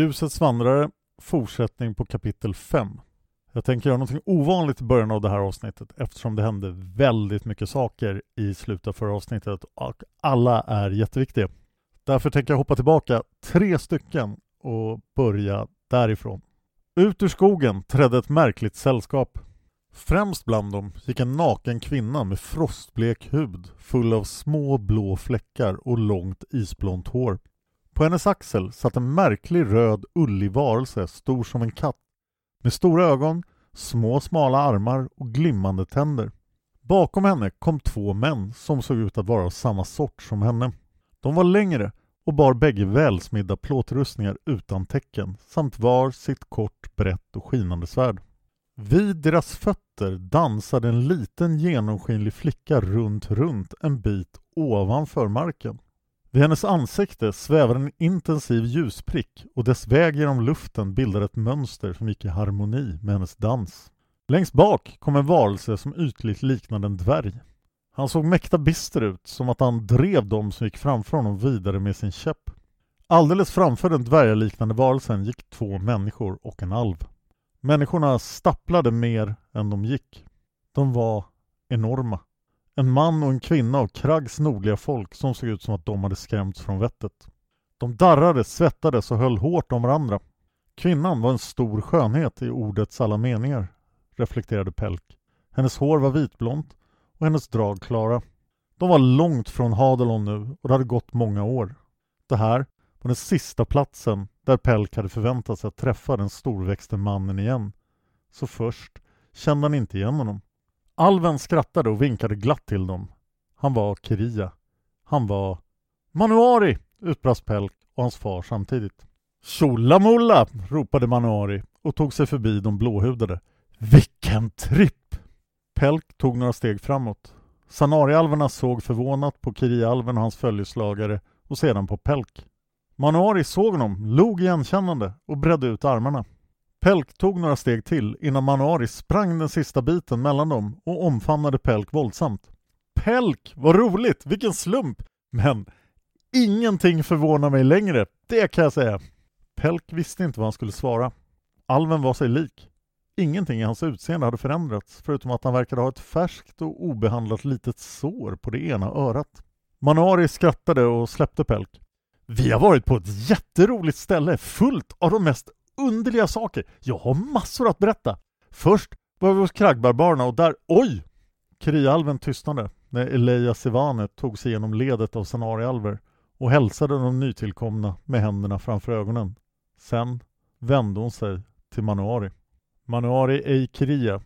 Ljusets vandrare, fortsättning på kapitel 5. Jag tänker göra något ovanligt i början av det här avsnittet eftersom det hände väldigt mycket saker i slutet av förra avsnittet och alla är jätteviktiga. Därför tänker jag hoppa tillbaka tre stycken och börja därifrån. Ut ur skogen trädde ett märkligt sällskap. Främst bland dem gick en naken kvinna med frostblek hud full av små blå fläckar och långt isblont hår. På hennes axel satt en märklig röd ullig varelse stor som en katt med stora ögon, små smala armar och glimmande tänder. Bakom henne kom två män som såg ut att vara av samma sort som henne. De var längre och bar bägge välsmidda plåtrustningar utan tecken samt var sitt kort, brett och skinande svärd. Vid deras fötter dansade en liten genomskinlig flicka runt, runt en bit ovanför marken. Vid hennes ansikte svävade en intensiv ljusprick och dess väg genom luften bildade ett mönster som gick i harmoni med hennes dans. Längst bak kom en varelse som ytligt liknade en dvärg. Han såg mäkta bister ut, som att han drev dem som gick framför honom vidare med sin käpp. Alldeles framför den dvärgaliknande varelsen gick två människor och en alv. Människorna stapplade mer än de gick. De var enorma. En man och en kvinna av Krags nordliga folk som såg ut som att de hade skrämts från vettet. De darrade, svettades och höll hårt om varandra. Kvinnan var en stor skönhet i ordets alla meningar, reflekterade Pelk. Hennes hår var vitblont och hennes drag klara. De var långt från Hadelon nu och det hade gått många år. Det här var den sista platsen där Pelk hade förväntat sig att träffa den storväxte mannen igen. Så först kände han inte igen honom. Alven skrattade och vinkade glatt till dem. Han var Kiria. Han var Manuari! utbrast Pelk och hans far samtidigt. “Tjolamulla!” ropade Manuari och tog sig förbi de blåhudade. Vilken tripp! Pelk tog några steg framåt. Sanarialverna såg förvånat på Kirialven och hans följeslagare och sedan på Pelk. Manuari såg honom, log igenkännande och bredde ut armarna. Pelk tog några steg till innan Manuari sprang den sista biten mellan dem och omfamnade Pelk våldsamt. Pelk, vad roligt, vilken slump! Men ingenting förvånar mig längre, det kan jag säga. Pelk visste inte vad han skulle svara. Alven var sig lik. Ingenting i hans utseende hade förändrats förutom att han verkade ha ett färskt och obehandlat litet sår på det ena örat. Manuari skrattade och släppte Pelk. Vi har varit på ett jätteroligt ställe fullt av de mest underliga saker. Jag har massor att berätta. Först var vi hos Kraggbarbarerna och där, oj! Krialven tystnade när Eleja Sivane tog sig igenom ledet av Sanarialver och hälsade de nytillkomna med händerna framför ögonen. Sen vände hon sig till Manuari. Manuari ej Kiria,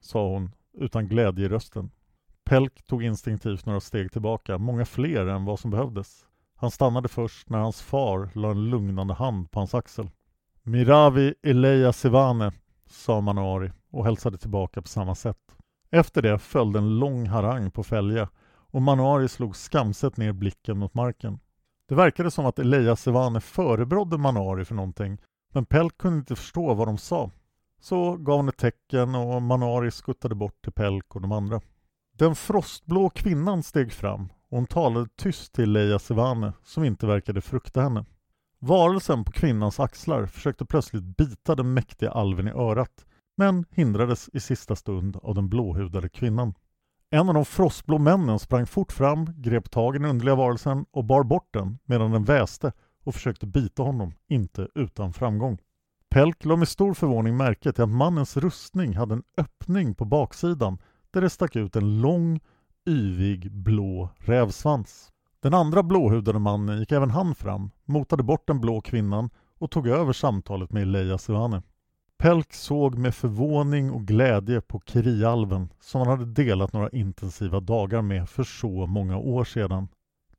sa hon utan glädje i rösten. Pelk tog instinktivt några steg tillbaka, många fler än vad som behövdes. Han stannade först när hans far la en lugnande hand på hans axel. Miravi Eleja Sivane, sa Manuari och hälsade tillbaka på samma sätt. Efter det följde en lång harang på fälge och Manuari slog skamset ner blicken mot marken. Det verkade som att Eleja Sevane förebrådde Manuari för någonting men Pelk kunde inte förstå vad de sa. Så gav hon ett tecken och Manuari skuttade bort till Pelk och de andra. Den frostblå kvinnan steg fram och hon talade tyst till Leia Sevane som inte verkade frukta henne. Varelsen på kvinnans axlar försökte plötsligt bita den mäktiga alven i örat men hindrades i sista stund av den blåhudade kvinnan. En av de frostblå männen sprang fort fram, grep tag i den underliga varelsen och bar bort den medan den väste och försökte bita honom, inte utan framgång. Pelk lade med stor förvåning märke till att mannens rustning hade en öppning på baksidan där det stack ut en lång, yvig blå rävsvans. Den andra blåhudade mannen gick även han fram, motade bort den blå kvinnan och tog över samtalet med Leia Sivane. Pelk såg med förvåning och glädje på Kirialven som han hade delat några intensiva dagar med för så många år sedan.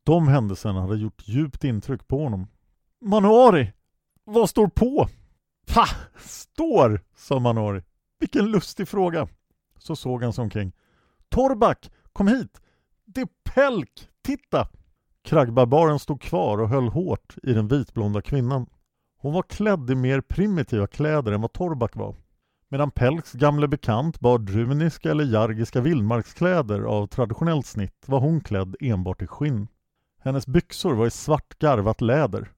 De händelserna hade gjort djupt intryck på honom. Manuari! Vad står på? Ha! Står! sa Manuari. Vilken lustig fråga. Så såg han sig omkring. Torbak, kom hit! Det är Pelk! Titta! Kraggbarbaren stod kvar och höll hårt i den vitblonda kvinnan. Hon var klädd i mer primitiva kläder än vad Torbak var. Medan Pelks gamle bekant bar druniska eller jargiska vildmarkskläder av traditionellt snitt var hon klädd enbart i skinn. Hennes byxor var i svart garvat läder.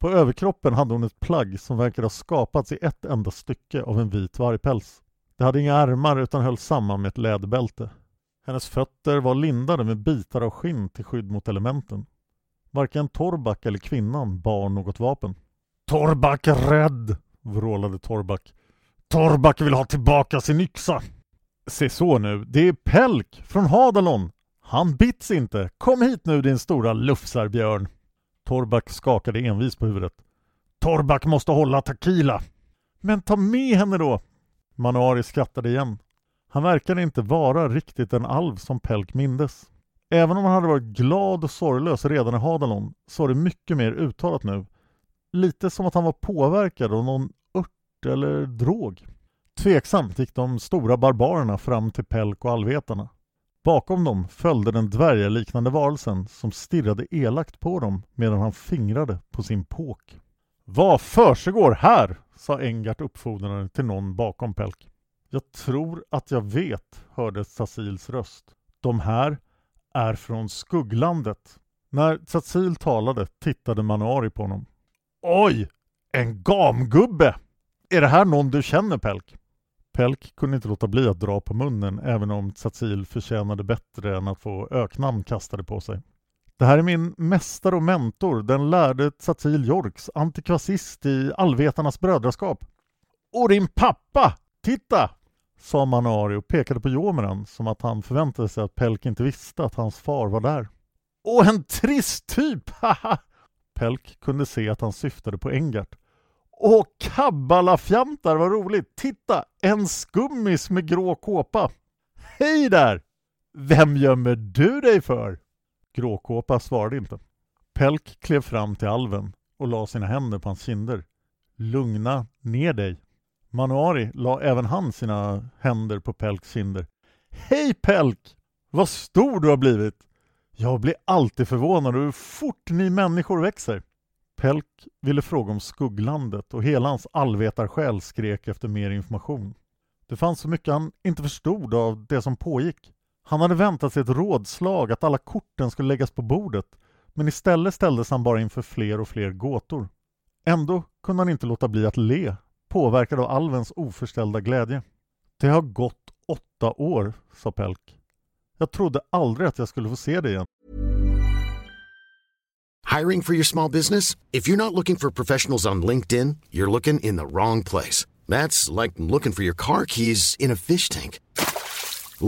På överkroppen hade hon ett plagg som verkade ha skapats i ett enda stycke av en vit vargpäls. Det hade inga ärmar utan höll samman med ett läderbälte. Hennes fötter var lindade med bitar av skinn till skydd mot elementen. Varken Torbak eller kvinnan bar något vapen. Torbak är rädd! vrålade Torbak. Torbak vill ha tillbaka sin yxa! Se så nu, det är Pelk från Hadalon! Han bits inte! Kom hit nu din stora lufsarbjörn! Torbak skakade envis på huvudet. Torbak måste hålla Takila! Men ta med henne då! Manuari skrattade igen. Han verkade inte vara riktigt den alv som Pelk mindes. Även om han hade varit glad och sorglös redan i Hadalon så var det mycket mer uttalat nu. Lite som att han var påverkad av någon ört eller drog. Tveksamt gick de stora barbarerna fram till Pelk och allvetarna. Bakom dem följde den dvärgaliknande varelsen som stirrade elakt på dem medan han fingrade på sin påk. Vad försiggår här? sa Engart uppfordrande till någon bakom Pelk. Jag tror att jag vet, hörde Sassils röst. De här är från skugglandet. När Tsatzil talade tittade Manuari på honom. Oj! En gamgubbe! Är det här någon du känner Pelk? Pelk kunde inte låta bli att dra på munnen även om Tsatzil förtjänade bättre än att få öknamn kastade på sig. Det här är min mästare och mentor, den lärde Tsatzil Jorks, antikvasist i Allvetarnas brödraskap. Och din pappa! Titta! Sa Manari och pekade på Jomeran som att han förväntade sig att Pelk inte visste att hans far var där. Åh, en trist typ! Haha! Pelk kunde se att han syftade på Engart. Åh, kabbalafjantar, vad roligt! Titta, en skummis med grå kåpa! Hej där! Vem gömmer du dig för? Gråkåpa svarade inte. Pelk klev fram till alven och la sina händer på hans kinder. Lugna ner dig. Manuari la även han sina händer på Pelks kinder. Hej Pelk! Vad stor du har blivit! Jag blir alltid förvånad över hur fort ni människor växer. Pelk ville fråga om skugglandet och hela hans allvetarsjäl skrek efter mer information. Det fanns så mycket han inte förstod av det som pågick. Han hade väntat sig ett rådslag att alla korten skulle läggas på bordet men istället ställdes han bara inför fler och fler gåtor. Ändå kunde han inte låta bli att le, påverkad av alvens oförställda glädje. Det har gått åtta år, sa Pelk. Jag trodde aldrig att jag skulle få se det igen. Hiring for your small business? If you're not looking for professionals on LinkedIn, you're looking in the wrong place. That's like looking for your car keys in a fish tank.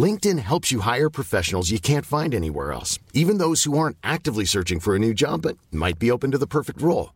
LinkedIn helps you hire professionals you can't find anywhere else, even those who aren't actively searching for a new job but might be open to the perfect role.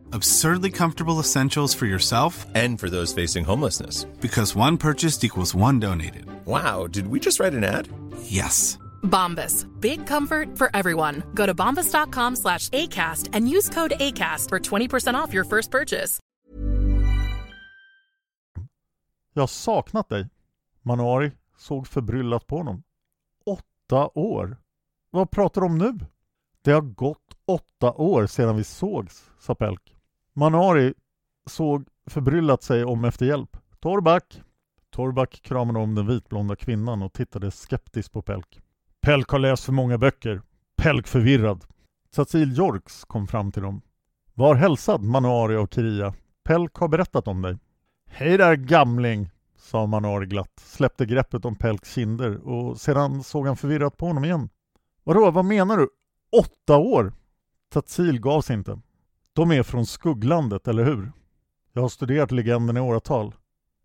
Absurdly comfortable essentials for yourself And for those facing homelessness. because one purchased equals one donated. Wow, did we just write an ad? Yes. Bombas. Big comfort for everyone. Go to bombas.com slash ACAST and use code ACAST for 20% off your first purchase. Jag har saknat dig. Manuari såg förbryllat på honom. Åtta år? Vad pratar du om nu? Det har gått åtta år sedan vi sågs, sa Pelk. Manuari såg förbryllat sig om efter hjälp. Torback! Torback kramade om den vitblonda kvinnan och tittade skeptiskt på Pelk. Pelk har läst för många böcker. Pelk förvirrad. Cecil Jorks kom fram till dem. Var hälsad Manuari och Kiria. Pelk har berättat om dig. Hej där gamling, sa Manuari glatt, släppte greppet om Pelks kinder och sedan såg han förvirrat på honom igen. Vadå, vad menar du? Åtta år? Tatsil gav sig inte. De är från skugglandet, eller hur? Jag har studerat legenden i åratal.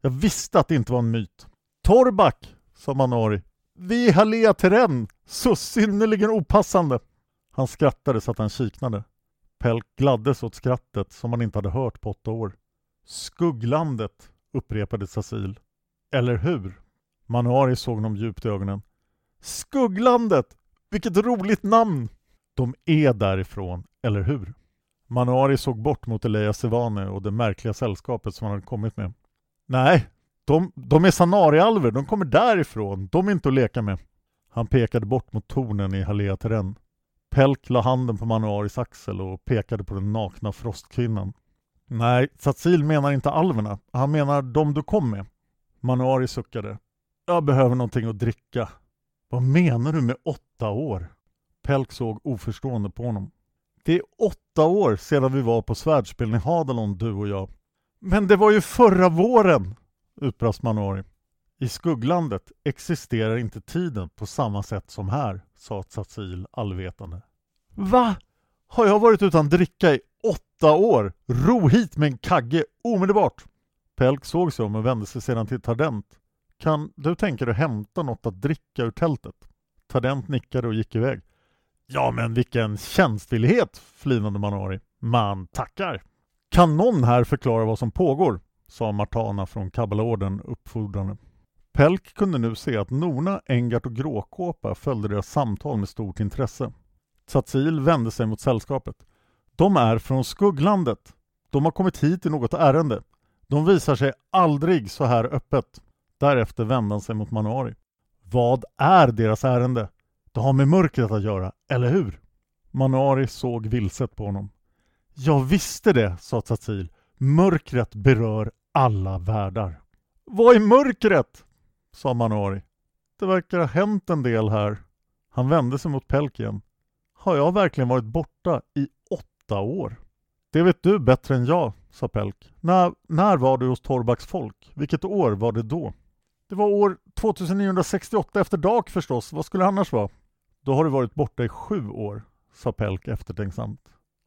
Jag visste att det inte var en myt. Torback, sa Manori. Vi är Halea Terren, så synnerligen opassande. Han skrattade så att han kiknade. Pelk gladdes åt skrattet som han inte hade hört på åtta år. Skugglandet, upprepade Cecil. Eller hur? Manuari såg honom djupt i ögonen. Skugglandet! Vilket roligt namn! De är därifrån, eller hur? Manuari såg bort mot Eleja Sevane och det märkliga sällskapet som han hade kommit med. Nej, de, de är Sanarialver, de kommer därifrån, de är inte att leka med. Han pekade bort mot tornen i Halea Terren. Pelk la handen på Manuaris axel och pekade på den nakna frostkvinnan. Nej, Satsil menar inte alverna. Han menar de du kom med. Manuari suckade. Jag behöver någonting att dricka. Vad menar du med åtta år? Pelk såg oförstående på honom. Det är åtta år sedan vi var på svärdspelen i Hadalon, du och jag. Men det var ju förra våren! utbrast Manuari. I skugglandet existerar inte tiden på samma sätt som här, sa Tsatsil allvetande. Va? Har jag varit utan dricka i åtta år? Ro hit med en kagge omedelbart! Pelk såg sig om och vände sig sedan till Tardent. Kan du tänka dig att hämta något att dricka ur tältet? Tardent nickade och gick iväg. Ja men vilken tjänstvillighet, flinade Manori. Man tackar. Kan någon här förklara vad som pågår? sa Martana från Kabbalaorden uppfordrande. Pelk kunde nu se att Norna, Engart och Gråkåpa följde deras samtal med stort intresse. Tsatzil vände sig mot sällskapet. De är från skugglandet. De har kommit hit i något ärende. De visar sig aldrig så här öppet. Därefter vände han sig mot Manuari. Vad är deras ärende? Det har med mörkret att göra, eller hur? Manuari såg vilset på honom. Jag visste det, sa Tsatzil. Mörkret berör alla världar. Vad är mörkret? sa Manuari. Det verkar ha hänt en del här. Han vände sig mot Pelk igen. Har jag verkligen varit borta i åtta år? Det vet du bättre än jag, sa Pelk. När, när var du hos Torbaks folk? Vilket år var det då? Det var år 2968 efter Dak förstås. Vad skulle det annars vara? Då har du varit borta i sju år, sa Pelk eftertänksamt.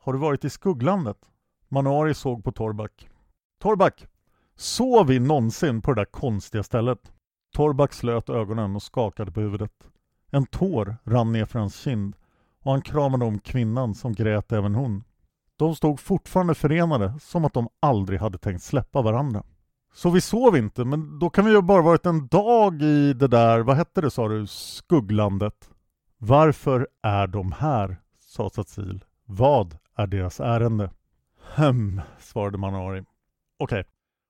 Har du varit i skugglandet? Manuari såg på Torback. Torback, sov vi någonsin på det där konstiga stället? Torback slöt ögonen och skakade på huvudet. En tår rann ner för hans kind och han kramade om kvinnan som grät även hon. De stod fortfarande förenade som att de aldrig hade tänkt släppa varandra. Så vi sov inte, men då kan vi ju bara varit en dag i det där, vad hette det sa du, skugglandet? Varför är de här? sa Satsil. Vad är deras ärende? Hm, svarade Manari. Okej,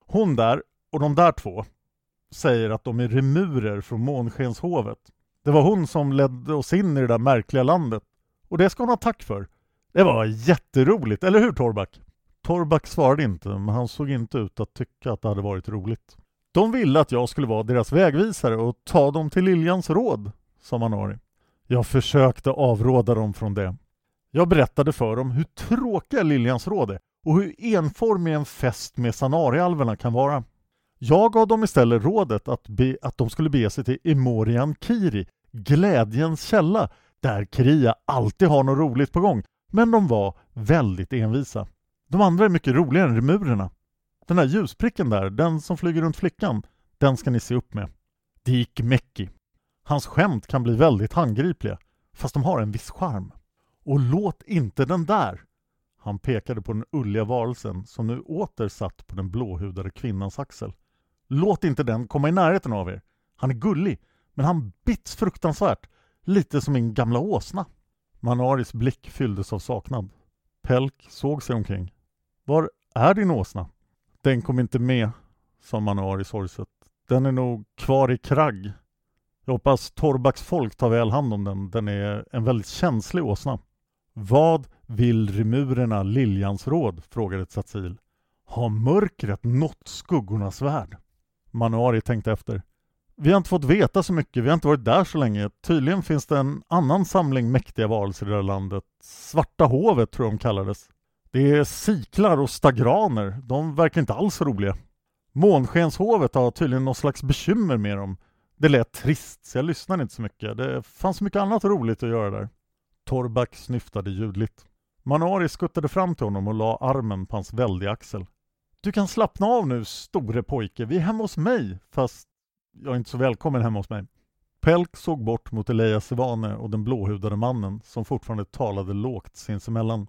hon där och de där två säger att de är remurer från Månskenshovet. Det var hon som ledde oss in i det där märkliga landet. Och det ska hon ha tack för. Det var jätteroligt, eller hur Torback? Torback svarade inte, men han såg inte ut att tycka att det hade varit roligt. De ville att jag skulle vara deras vägvisare och ta dem till Liljans råd, sa Manari. Jag försökte avråda dem från det. Jag berättade för dem hur tråkiga Liljans råd är och hur enformig en fest med Sanarialverna kan vara. Jag gav dem istället rådet att, be, att de skulle bege sig till Emorian Kiri, glädjens källa, där Kria alltid har något roligt på gång. Men de var väldigt envisa. De andra är mycket roligare än remurerna. Den där ljuspricken där, den som flyger runt flickan, den ska ni se upp med. Dik Mäcki. Hans skämt kan bli väldigt handgripliga, fast de har en viss charm. Och låt inte den där! Han pekade på den ulliga varelsen som nu åter satt på den blåhudade kvinnans axel. Låt inte den komma i närheten av er. Han är gullig, men han bits fruktansvärt, lite som min gamla åsna. Manaris blick fylldes av saknad. Pelk såg sig omkring. Var är din åsna? Den kom inte med, sa Manari sorgset. Den är nog kvar i kragg. Jag hoppas Torbaks folk tar väl hand om den. Den är en väldigt känslig åsna. Vad vill rimurerna Liljans råd? frågade Tsatsil. Har mörkret nått skuggornas värld? Manuari tänkte efter. Vi har inte fått veta så mycket, vi har inte varit där så länge. Tydligen finns det en annan samling mäktiga varelser i det här landet. Svarta hovet tror jag de kallades. Det är siklar och stagraner. De verkar inte alls roliga. Månskenshovet har tydligen något slags bekymmer med dem. Det lät trist, så jag lyssnade inte så mycket. Det fanns så mycket annat roligt att göra där. Torback snyftade ljudligt. Manari skuttade fram till honom och la armen på hans väldiga axel. Du kan slappna av nu, store pojke. Vi är hemma hos mig, fast jag är inte så välkommen hemma hos mig. Pelk såg bort mot Eleja Sivane och den blåhudade mannen som fortfarande talade lågt sinsemellan.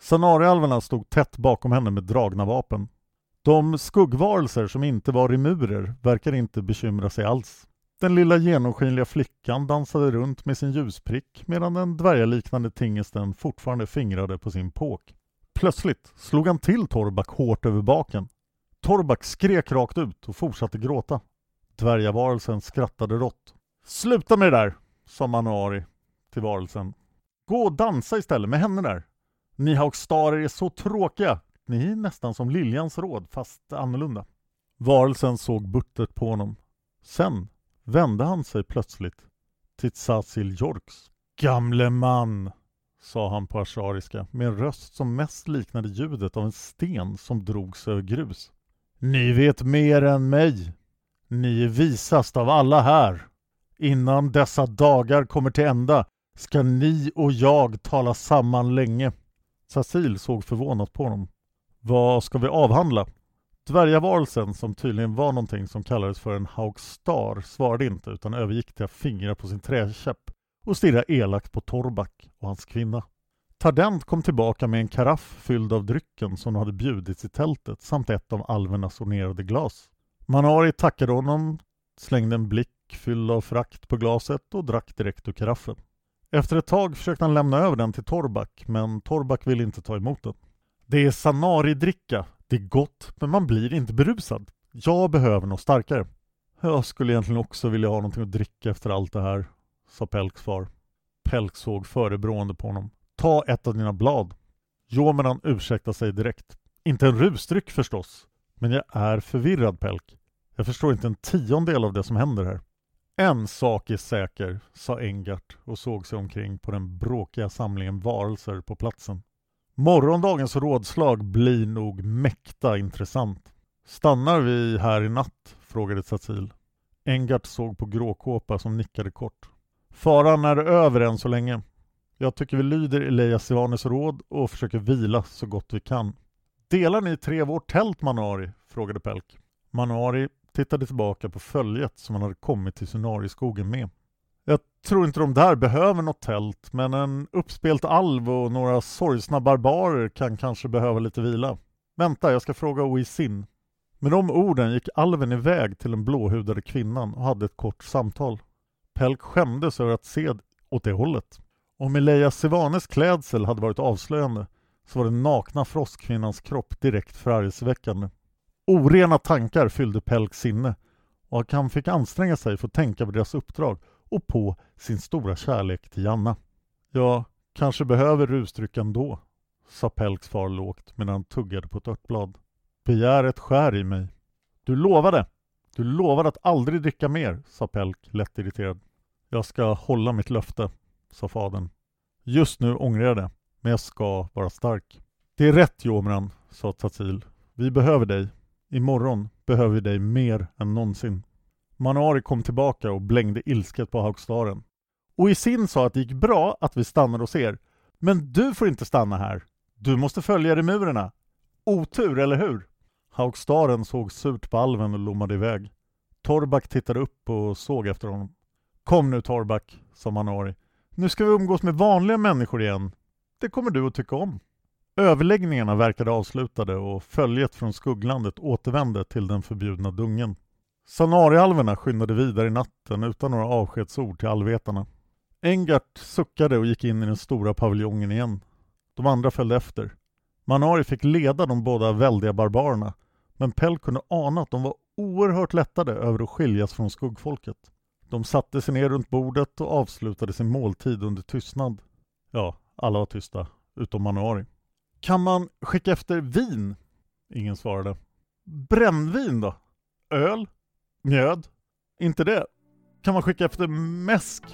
Sanarialverna stod tätt bakom henne med dragna vapen. De skuggvarelser som inte var remurer verkar inte bekymra sig alls. Den lilla genomskinliga flickan dansade runt med sin ljusprick medan den dvärgaliknande tingesten fortfarande fingrade på sin påk. Plötsligt slog han till Torbak hårt över baken. Torbak skrek rakt ut och fortsatte gråta. Dvärgavarelsen skrattade rått. Sluta med det där, sa Manuari till varelsen. Gå och dansa istället med henne där. Ni haukstarer är så tråkiga. Ni är nästan som Liljans råd, fast annorlunda. Varelsen såg buttert på honom. Sen vände han sig plötsligt till Tsasil Jorks. Gamle man, sa han på ashariska med en röst som mest liknade ljudet av en sten som drogs över grus. Ni vet mer än mig. Ni är visast av alla här. Innan dessa dagar kommer till ända ska ni och jag tala samman länge. Sasil såg förvånat på honom. Vad ska vi avhandla? Dvärgavarelsen, som tydligen var någonting som kallades för en Haukstar, svarade inte utan övergick till att fingra på sin träkäpp och stirra elakt på Torbak och hans kvinna. Tardent kom tillbaka med en karaff fylld av drycken som hade bjudits i tältet samt ett av alvernas ornerade glas. Manari tackade honom, slängde en blick fylld av frakt på glaset och drack direkt ur karaffen. Efter ett tag försökte han lämna över den till Torbak, men Torbak ville inte ta emot den. Det är Sanari-dricka. Det är gott, men man blir inte berusad. Jag behöver något starkare. Jag skulle egentligen också vilja ha någonting att dricka efter allt det här, sa Pelks far. Pelk såg förebrående på honom. Ta ett av dina blad. Jomeran ursäktade sig direkt. Inte en rusdryck förstås. Men jag är förvirrad, Pelk. Jag förstår inte en tiondel av det som händer här. En sak är säker, sa Engart och såg sig omkring på den bråkiga samlingen varelser på platsen. Morgondagens rådslag blir nog mäkta intressant. Stannar vi här i natt? frågade Tsatil. Engart såg på Gråkåpa som nickade kort. Faran är över än så länge. Jag tycker vi lyder Eleja Sivanes råd och försöker vila så gott vi kan. Delar ni tre vårt tält, Manuari? frågade Pelk. Manuari tittade tillbaka på följet som han hade kommit till Sunariskogen med. Jag tror inte de där behöver något tält, men en uppspelt alv och några sorgsna barbarer kan kanske behöva lite vila. Vänta, jag ska fråga Oisin. Med de orden gick alven iväg till den blåhudade kvinnan och hade ett kort samtal. Pelk skämdes över att se åt det hållet. Om Eleja Sivanes klädsel hade varit avslöjande så var den nakna frostkvinnans kropp direkt förargelseväckande. Orena tankar fyllde Pelks sinne och han fick anstränga sig för att tänka på deras uppdrag och på sin stora kärlek till Janna. Jag kanske behöver rusdryck ändå, sa Pelks far lågt medan han tuggade på ett örtblad. Begäret skär i mig. Du lovade! Du lovade att aldrig dricka mer, sa Pelk lätt irriterad. Jag ska hålla mitt löfte, sa fadern. Just nu ångrar jag det, men jag ska vara stark. Det är rätt Jomran, sa Tatsil. Vi behöver dig. Imorgon behöver vi dig mer än någonsin. Manuari kom tillbaka och blängde ilsket på Haugstaren. Och Isin sa att det gick bra att vi stannade hos er. Men du får inte stanna här. Du måste följa remurerna. Otur, eller hur? Haugstaren såg surt på alven och lommade iväg. Torbak tittade upp och såg efter honom. Kom nu Torback, sa Manuari. Nu ska vi umgås med vanliga människor igen. Det kommer du att tycka om. Överläggningarna verkade avslutade och följet från skugglandet återvände till den förbjudna dungen. Sanarialverna skyndade vidare i natten utan några avskedsord till allvetarna. Engart suckade och gick in i den stora paviljongen igen. De andra följde efter. Manari fick leda de båda väldiga barbarerna, men Pell kunde ana att de var oerhört lättade över att skiljas från skuggfolket. De satte sig ner runt bordet och avslutade sin måltid under tystnad. Ja, alla var tysta, utom Manari. Kan man skicka efter vin? Ingen svarade. Brännvin då? Öl? Mjöd? Inte det? Kan man skicka efter mäsk?